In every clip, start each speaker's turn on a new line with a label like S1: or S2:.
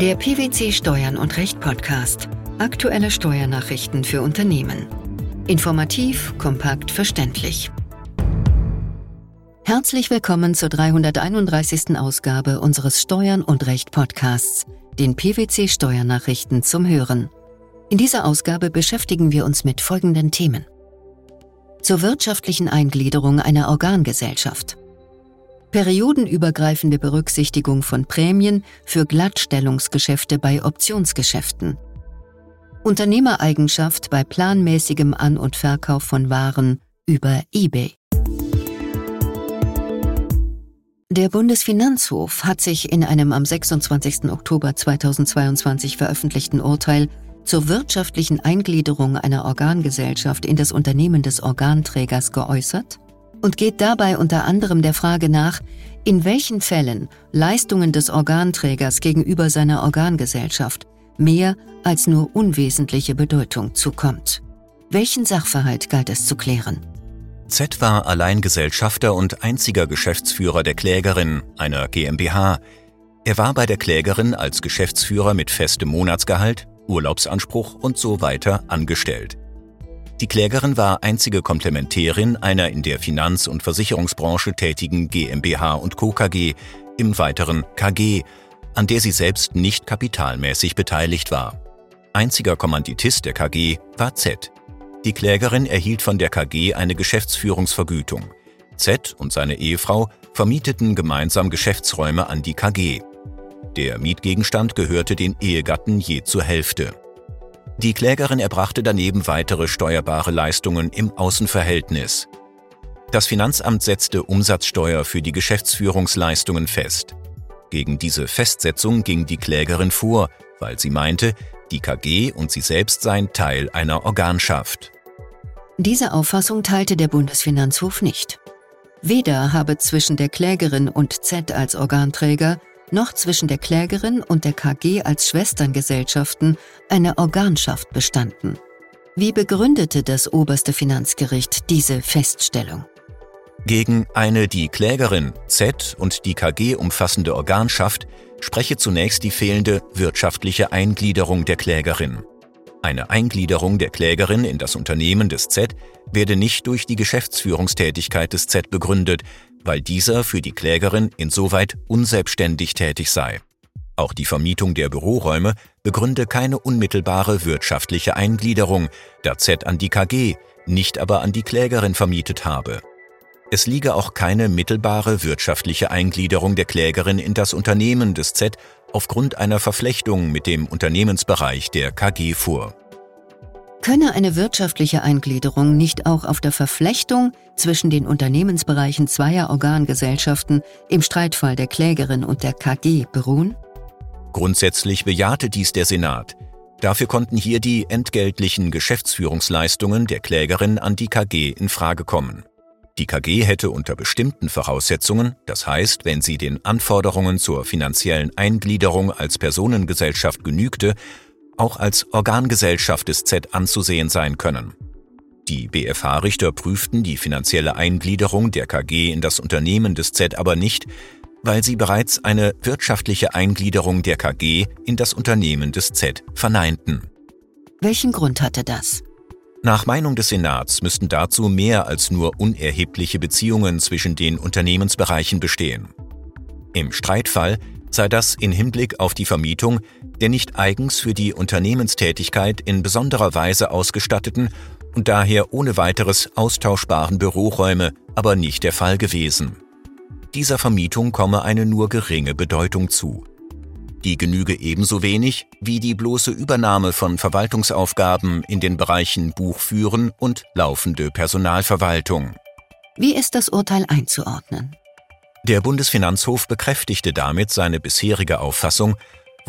S1: Der PwC Steuern und Recht Podcast. Aktuelle Steuernachrichten für Unternehmen. Informativ, kompakt, verständlich. Herzlich willkommen zur 331. Ausgabe unseres Steuern und Recht Podcasts, den PwC Steuernachrichten zum Hören. In dieser Ausgabe beschäftigen wir uns mit folgenden Themen. Zur wirtschaftlichen Eingliederung einer Organgesellschaft periodenübergreifende Berücksichtigung von Prämien für Glattstellungsgeschäfte bei Optionsgeschäften, Unternehmereigenschaft bei planmäßigem An- und Verkauf von Waren über eBay. Der Bundesfinanzhof hat sich in einem am 26. Oktober 2022 veröffentlichten Urteil zur wirtschaftlichen Eingliederung einer Organgesellschaft in das Unternehmen des Organträgers geäußert und geht dabei unter anderem der Frage nach, in welchen Fällen Leistungen des Organträgers gegenüber seiner Organgesellschaft mehr als nur unwesentliche Bedeutung zukommt. Welchen Sachverhalt galt es zu klären?
S2: Z war Alleingesellschafter und einziger Geschäftsführer der Klägerin, einer GmbH. Er war bei der Klägerin als Geschäftsführer mit festem Monatsgehalt, Urlaubsanspruch und so weiter angestellt. Die Klägerin war einzige Komplementärin einer in der Finanz- und Versicherungsbranche tätigen GmbH und Co. KG, im weiteren KG, an der sie selbst nicht kapitalmäßig beteiligt war. Einziger Kommanditist der KG war Z. Die Klägerin erhielt von der KG eine Geschäftsführungsvergütung. Z und seine Ehefrau vermieteten gemeinsam Geschäftsräume an die KG. Der Mietgegenstand gehörte den Ehegatten je zur Hälfte. Die Klägerin erbrachte daneben weitere steuerbare Leistungen im Außenverhältnis. Das Finanzamt setzte Umsatzsteuer für die Geschäftsführungsleistungen fest. Gegen diese Festsetzung ging die Klägerin vor, weil sie meinte, die KG und sie selbst seien Teil einer Organschaft.
S1: Diese Auffassung teilte der Bundesfinanzhof nicht. Weder habe zwischen der Klägerin und Z als Organträger noch zwischen der Klägerin und der KG als Schwesterngesellschaften eine Organschaft bestanden. Wie begründete das oberste Finanzgericht diese Feststellung?
S2: Gegen eine die Klägerin Z und die KG umfassende Organschaft spreche zunächst die fehlende wirtschaftliche Eingliederung der Klägerin. Eine Eingliederung der Klägerin in das Unternehmen des Z werde nicht durch die Geschäftsführungstätigkeit des Z begründet, weil dieser für die Klägerin insoweit unselbstständig tätig sei. Auch die Vermietung der Büroräume begründe keine unmittelbare wirtschaftliche Eingliederung, da Z an die KG, nicht aber an die Klägerin vermietet habe. Es liege auch keine mittelbare wirtschaftliche Eingliederung der Klägerin in das Unternehmen des Z aufgrund einer Verflechtung mit dem Unternehmensbereich der KG vor.
S1: Könne eine wirtschaftliche Eingliederung nicht auch auf der Verflechtung zwischen den Unternehmensbereichen zweier Organgesellschaften im Streitfall der Klägerin und der KG beruhen?
S2: Grundsätzlich bejahte dies der Senat. Dafür konnten hier die entgeltlichen Geschäftsführungsleistungen der Klägerin an die KG in Frage kommen. Die KG hätte unter bestimmten Voraussetzungen, das heißt, wenn sie den Anforderungen zur finanziellen Eingliederung als Personengesellschaft genügte, auch als Organgesellschaft des Z anzusehen sein können. Die BFH-Richter prüften die finanzielle Eingliederung der KG in das Unternehmen des Z aber nicht, weil sie bereits eine wirtschaftliche Eingliederung der KG in das Unternehmen des Z verneinten.
S1: Welchen Grund hatte das?
S2: Nach Meinung des Senats müssten dazu mehr als nur unerhebliche Beziehungen zwischen den Unternehmensbereichen bestehen. Im Streitfall sei das in Hinblick auf die Vermietung der nicht eigens für die Unternehmenstätigkeit in besonderer Weise ausgestatteten und daher ohne weiteres austauschbaren Büroräume aber nicht der Fall gewesen. Dieser Vermietung komme eine nur geringe Bedeutung zu. Die genüge ebenso wenig wie die bloße Übernahme von Verwaltungsaufgaben in den Bereichen Buchführen und laufende Personalverwaltung.
S1: Wie ist das Urteil einzuordnen?
S2: Der Bundesfinanzhof bekräftigte damit seine bisherige Auffassung,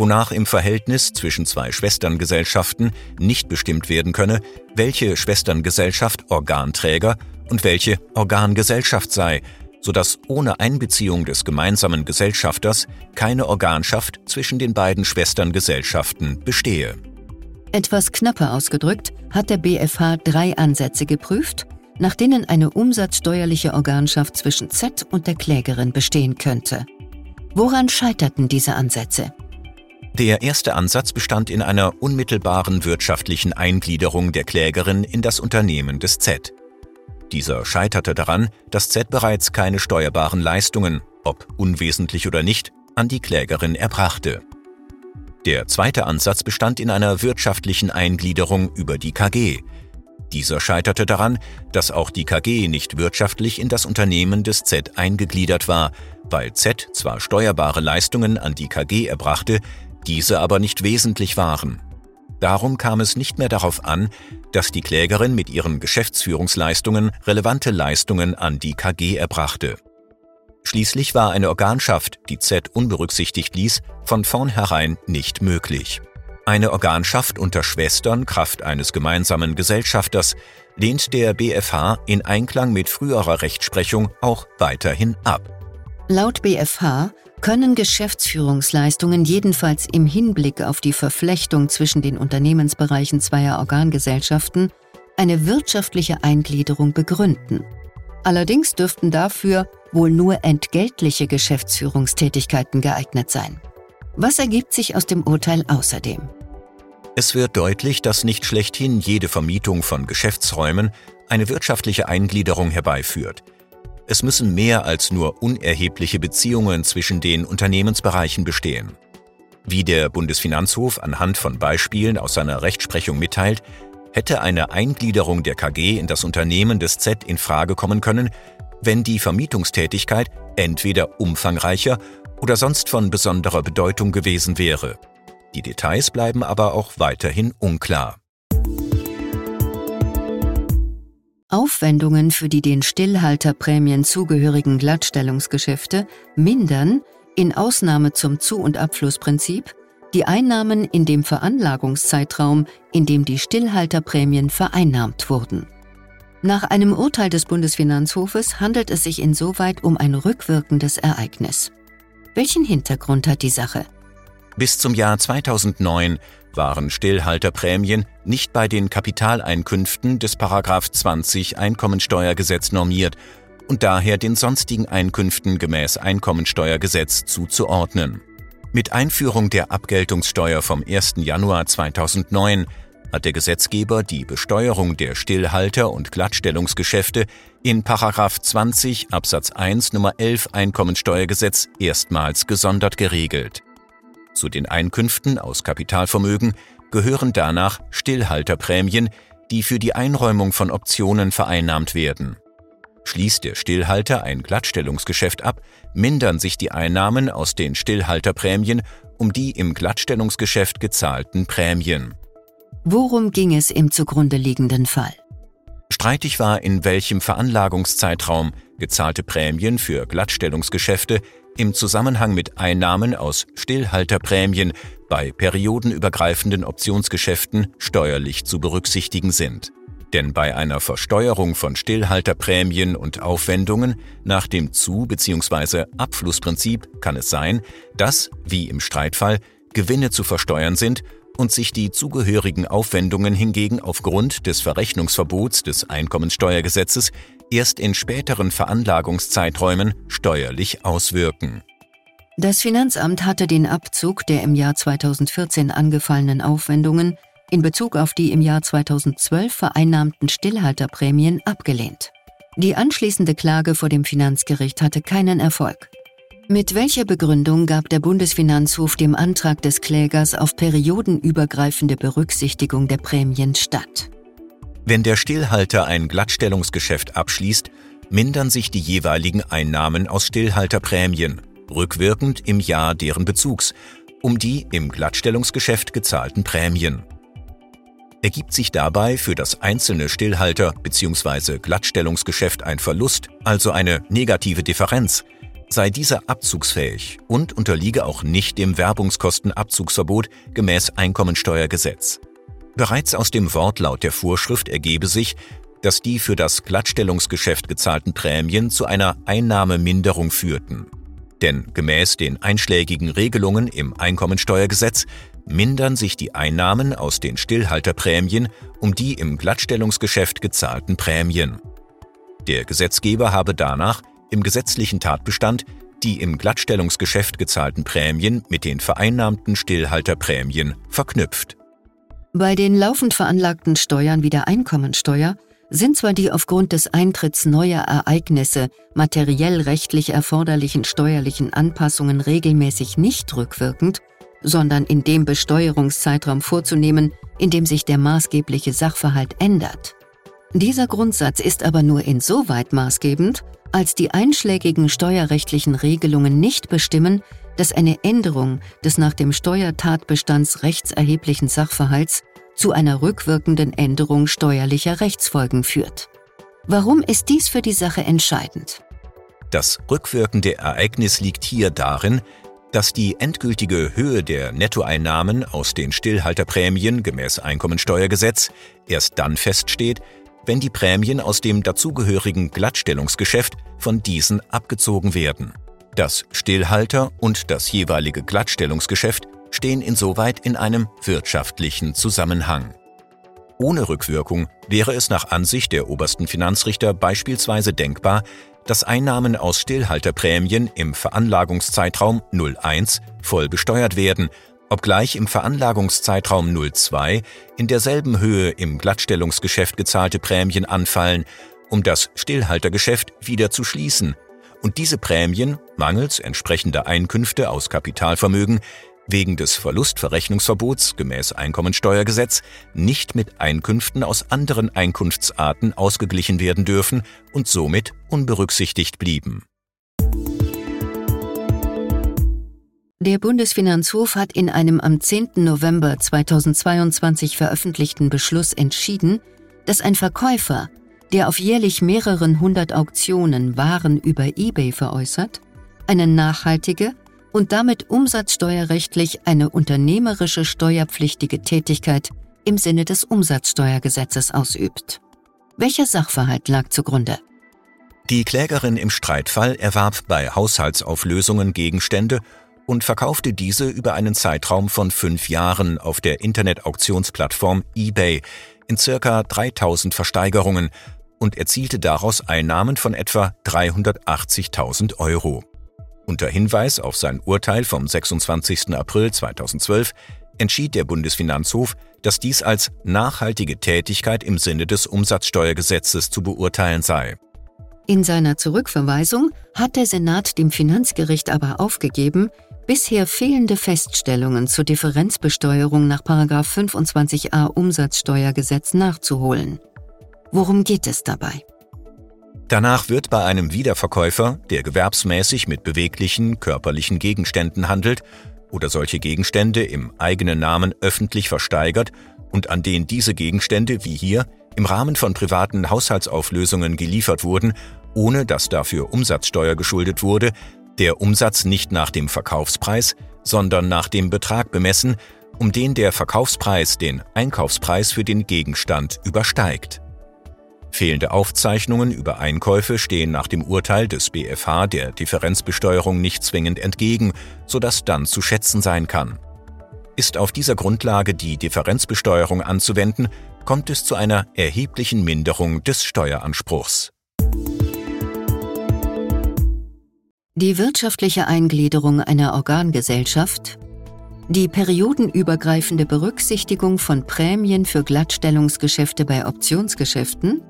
S2: wonach im Verhältnis zwischen zwei Schwesterngesellschaften nicht bestimmt werden könne, welche Schwesterngesellschaft Organträger und welche Organgesellschaft sei, sodass ohne Einbeziehung des gemeinsamen Gesellschafters keine Organschaft zwischen den beiden Schwesterngesellschaften bestehe.
S1: Etwas knapper ausgedrückt hat der BfH drei Ansätze geprüft, nach denen eine umsatzsteuerliche Organschaft zwischen Z und der Klägerin bestehen könnte. Woran scheiterten diese Ansätze?
S2: Der erste Ansatz bestand in einer unmittelbaren wirtschaftlichen Eingliederung der Klägerin in das Unternehmen des Z. Dieser scheiterte daran, dass Z bereits keine steuerbaren Leistungen, ob unwesentlich oder nicht, an die Klägerin erbrachte. Der zweite Ansatz bestand in einer wirtschaftlichen Eingliederung über die KG. Dieser scheiterte daran, dass auch die KG nicht wirtschaftlich in das Unternehmen des Z eingegliedert war, weil Z zwar steuerbare Leistungen an die KG erbrachte, diese aber nicht wesentlich waren. Darum kam es nicht mehr darauf an, dass die Klägerin mit ihren Geschäftsführungsleistungen relevante Leistungen an die KG erbrachte. Schließlich war eine Organschaft, die Z unberücksichtigt ließ, von vornherein nicht möglich. Eine Organschaft unter Schwestern Kraft eines gemeinsamen Gesellschafters lehnt der BFH in Einklang mit früherer Rechtsprechung auch weiterhin ab.
S1: Laut BFH können Geschäftsführungsleistungen jedenfalls im Hinblick auf die Verflechtung zwischen den Unternehmensbereichen zweier Organgesellschaften eine wirtschaftliche Eingliederung begründen. Allerdings dürften dafür wohl nur entgeltliche Geschäftsführungstätigkeiten geeignet sein. Was ergibt sich aus dem Urteil außerdem?
S2: Es wird deutlich, dass nicht schlechthin jede Vermietung von Geschäftsräumen eine wirtschaftliche Eingliederung herbeiführt – es müssen mehr als nur unerhebliche Beziehungen zwischen den Unternehmensbereichen bestehen. Wie der Bundesfinanzhof anhand von Beispielen aus seiner Rechtsprechung mitteilt, hätte eine Eingliederung der KG in das Unternehmen des Z in Frage kommen können, wenn die Vermietungstätigkeit entweder umfangreicher oder sonst von besonderer Bedeutung gewesen wäre. Die Details bleiben aber auch weiterhin unklar.
S1: Aufwendungen für die den Stillhalterprämien zugehörigen Glattstellungsgeschäfte mindern, in Ausnahme zum Zu- und Abflussprinzip, die Einnahmen in dem Veranlagungszeitraum, in dem die Stillhalterprämien vereinnahmt wurden. Nach einem Urteil des Bundesfinanzhofes handelt es sich insoweit um ein rückwirkendes Ereignis. Welchen Hintergrund hat die Sache?
S2: Bis zum Jahr 2009 waren Stillhalterprämien nicht bei den Kapitaleinkünften des 20 Einkommensteuergesetz normiert und daher den sonstigen Einkünften gemäß Einkommensteuergesetz zuzuordnen. Mit Einführung der Abgeltungssteuer vom 1. Januar 2009 hat der Gesetzgeber die Besteuerung der Stillhalter- und Glattstellungsgeschäfte in 20 Absatz 1 Nummer 11 Einkommensteuergesetz erstmals gesondert geregelt. Zu den Einkünften aus Kapitalvermögen gehören danach Stillhalterprämien, die für die Einräumung von Optionen vereinnahmt werden. Schließt der Stillhalter ein Glattstellungsgeschäft ab, mindern sich die Einnahmen aus den Stillhalterprämien um die im Glattstellungsgeschäft gezahlten Prämien.
S1: Worum ging es im zugrunde liegenden Fall?
S2: Streitig war, in welchem Veranlagungszeitraum gezahlte Prämien für Glattstellungsgeschäfte im Zusammenhang mit Einnahmen aus Stillhalterprämien bei periodenübergreifenden Optionsgeschäften steuerlich zu berücksichtigen sind. Denn bei einer Versteuerung von Stillhalterprämien und Aufwendungen nach dem Zu- bzw. Abflussprinzip kann es sein, dass, wie im Streitfall, Gewinne zu versteuern sind und sich die zugehörigen Aufwendungen hingegen aufgrund des Verrechnungsverbots des Einkommensteuergesetzes erst in späteren Veranlagungszeiträumen steuerlich auswirken.
S1: Das Finanzamt hatte den Abzug der im Jahr 2014 angefallenen Aufwendungen in Bezug auf die im Jahr 2012 vereinnahmten Stillhalterprämien abgelehnt. Die anschließende Klage vor dem Finanzgericht hatte keinen Erfolg. Mit welcher Begründung gab der Bundesfinanzhof dem Antrag des Klägers auf periodenübergreifende Berücksichtigung der Prämien statt?
S2: Wenn der Stillhalter ein Glattstellungsgeschäft abschließt, mindern sich die jeweiligen Einnahmen aus Stillhalterprämien, rückwirkend im Jahr deren Bezugs, um die im Glattstellungsgeschäft gezahlten Prämien. Ergibt sich dabei für das einzelne Stillhalter bzw. Glattstellungsgeschäft ein Verlust, also eine negative Differenz, sei dieser abzugsfähig und unterliege auch nicht dem Werbungskostenabzugsverbot gemäß Einkommensteuergesetz. Bereits aus dem Wortlaut der Vorschrift ergebe sich, dass die für das Glattstellungsgeschäft gezahlten Prämien zu einer Einnahmeminderung führten. Denn gemäß den einschlägigen Regelungen im Einkommensteuergesetz mindern sich die Einnahmen aus den Stillhalterprämien um die im Glattstellungsgeschäft gezahlten Prämien. Der Gesetzgeber habe danach im gesetzlichen Tatbestand die im Glattstellungsgeschäft gezahlten Prämien mit den vereinnahmten Stillhalterprämien verknüpft.
S1: Bei den laufend veranlagten Steuern wie der Einkommensteuer sind zwar die aufgrund des Eintritts neuer Ereignisse materiell rechtlich erforderlichen steuerlichen Anpassungen regelmäßig nicht rückwirkend, sondern in dem Besteuerungszeitraum vorzunehmen, in dem sich der maßgebliche Sachverhalt ändert. Dieser Grundsatz ist aber nur insoweit maßgebend, als die einschlägigen steuerrechtlichen Regelungen nicht bestimmen, dass eine Änderung des nach dem Steuertatbestands rechtserheblichen Sachverhalts zu einer rückwirkenden Änderung steuerlicher Rechtsfolgen führt. Warum ist dies für die Sache entscheidend?
S2: Das rückwirkende Ereignis liegt hier darin, dass die endgültige Höhe der Nettoeinnahmen aus den Stillhalterprämien gemäß Einkommensteuergesetz erst dann feststeht, wenn die Prämien aus dem dazugehörigen Glattstellungsgeschäft von diesen abgezogen werden. Das Stillhalter und das jeweilige Glattstellungsgeschäft stehen insoweit in einem wirtschaftlichen Zusammenhang. Ohne Rückwirkung wäre es nach Ansicht der obersten Finanzrichter beispielsweise denkbar, dass Einnahmen aus Stillhalterprämien im Veranlagungszeitraum 01 voll besteuert werden, obgleich im Veranlagungszeitraum 02 in derselben Höhe im Glattstellungsgeschäft gezahlte Prämien anfallen, um das Stillhaltergeschäft wieder zu schließen und diese Prämien mangels entsprechender Einkünfte aus Kapitalvermögen wegen des Verlustverrechnungsverbots gemäß Einkommensteuergesetz nicht mit Einkünften aus anderen Einkunftsarten ausgeglichen werden dürfen und somit unberücksichtigt blieben.
S1: Der Bundesfinanzhof hat in einem am 10. November 2022 veröffentlichten Beschluss entschieden, dass ein Verkäufer, der auf jährlich mehreren hundert Auktionen Waren über eBay veräußert, eine nachhaltige und damit umsatzsteuerrechtlich eine unternehmerische steuerpflichtige Tätigkeit im Sinne des Umsatzsteuergesetzes ausübt. Welcher Sachverhalt lag zugrunde?
S2: Die Klägerin im Streitfall erwarb bei Haushaltsauflösungen Gegenstände und verkaufte diese über einen Zeitraum von fünf Jahren auf der Internetauktionsplattform eBay in circa 3000 Versteigerungen und erzielte daraus Einnahmen von etwa 380.000 Euro. Unter Hinweis auf sein Urteil vom 26. April 2012 entschied der Bundesfinanzhof, dass dies als nachhaltige Tätigkeit im Sinne des Umsatzsteuergesetzes zu beurteilen sei.
S1: In seiner Zurückverweisung hat der Senat dem Finanzgericht aber aufgegeben, bisher fehlende Feststellungen zur Differenzbesteuerung nach 25a Umsatzsteuergesetz nachzuholen. Worum geht es dabei?
S2: Danach wird bei einem Wiederverkäufer, der gewerbsmäßig mit beweglichen körperlichen Gegenständen handelt oder solche Gegenstände im eigenen Namen öffentlich versteigert und an den diese Gegenstände, wie hier, im Rahmen von privaten Haushaltsauflösungen geliefert wurden, ohne dass dafür Umsatzsteuer geschuldet wurde, der Umsatz nicht nach dem Verkaufspreis, sondern nach dem Betrag bemessen, um den der Verkaufspreis den Einkaufspreis für den Gegenstand übersteigt. Fehlende Aufzeichnungen über Einkäufe stehen nach dem Urteil des BfH der Differenzbesteuerung nicht zwingend entgegen, sodass dann zu schätzen sein kann. Ist auf dieser Grundlage die Differenzbesteuerung anzuwenden, kommt es zu einer erheblichen Minderung des Steueranspruchs.
S1: Die wirtschaftliche Eingliederung einer Organgesellschaft, die periodenübergreifende Berücksichtigung von Prämien für Glattstellungsgeschäfte bei Optionsgeschäften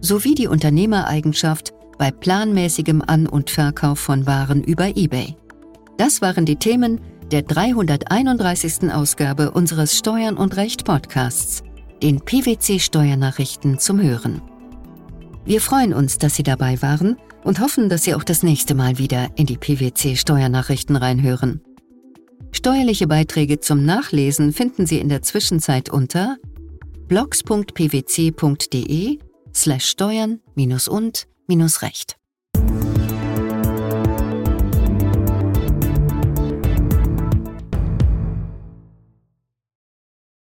S1: sowie die Unternehmereigenschaft bei planmäßigem An- und Verkauf von Waren über eBay. Das waren die Themen der 331. Ausgabe unseres Steuern und Recht Podcasts, den PwC Steuernachrichten zum Hören. Wir freuen uns, dass Sie dabei waren und hoffen, dass Sie auch das nächste Mal wieder in die PwC Steuernachrichten reinhören. Steuerliche Beiträge zum Nachlesen finden Sie in der Zwischenzeit unter blogs.pwc.de slash steuern minus und minus recht.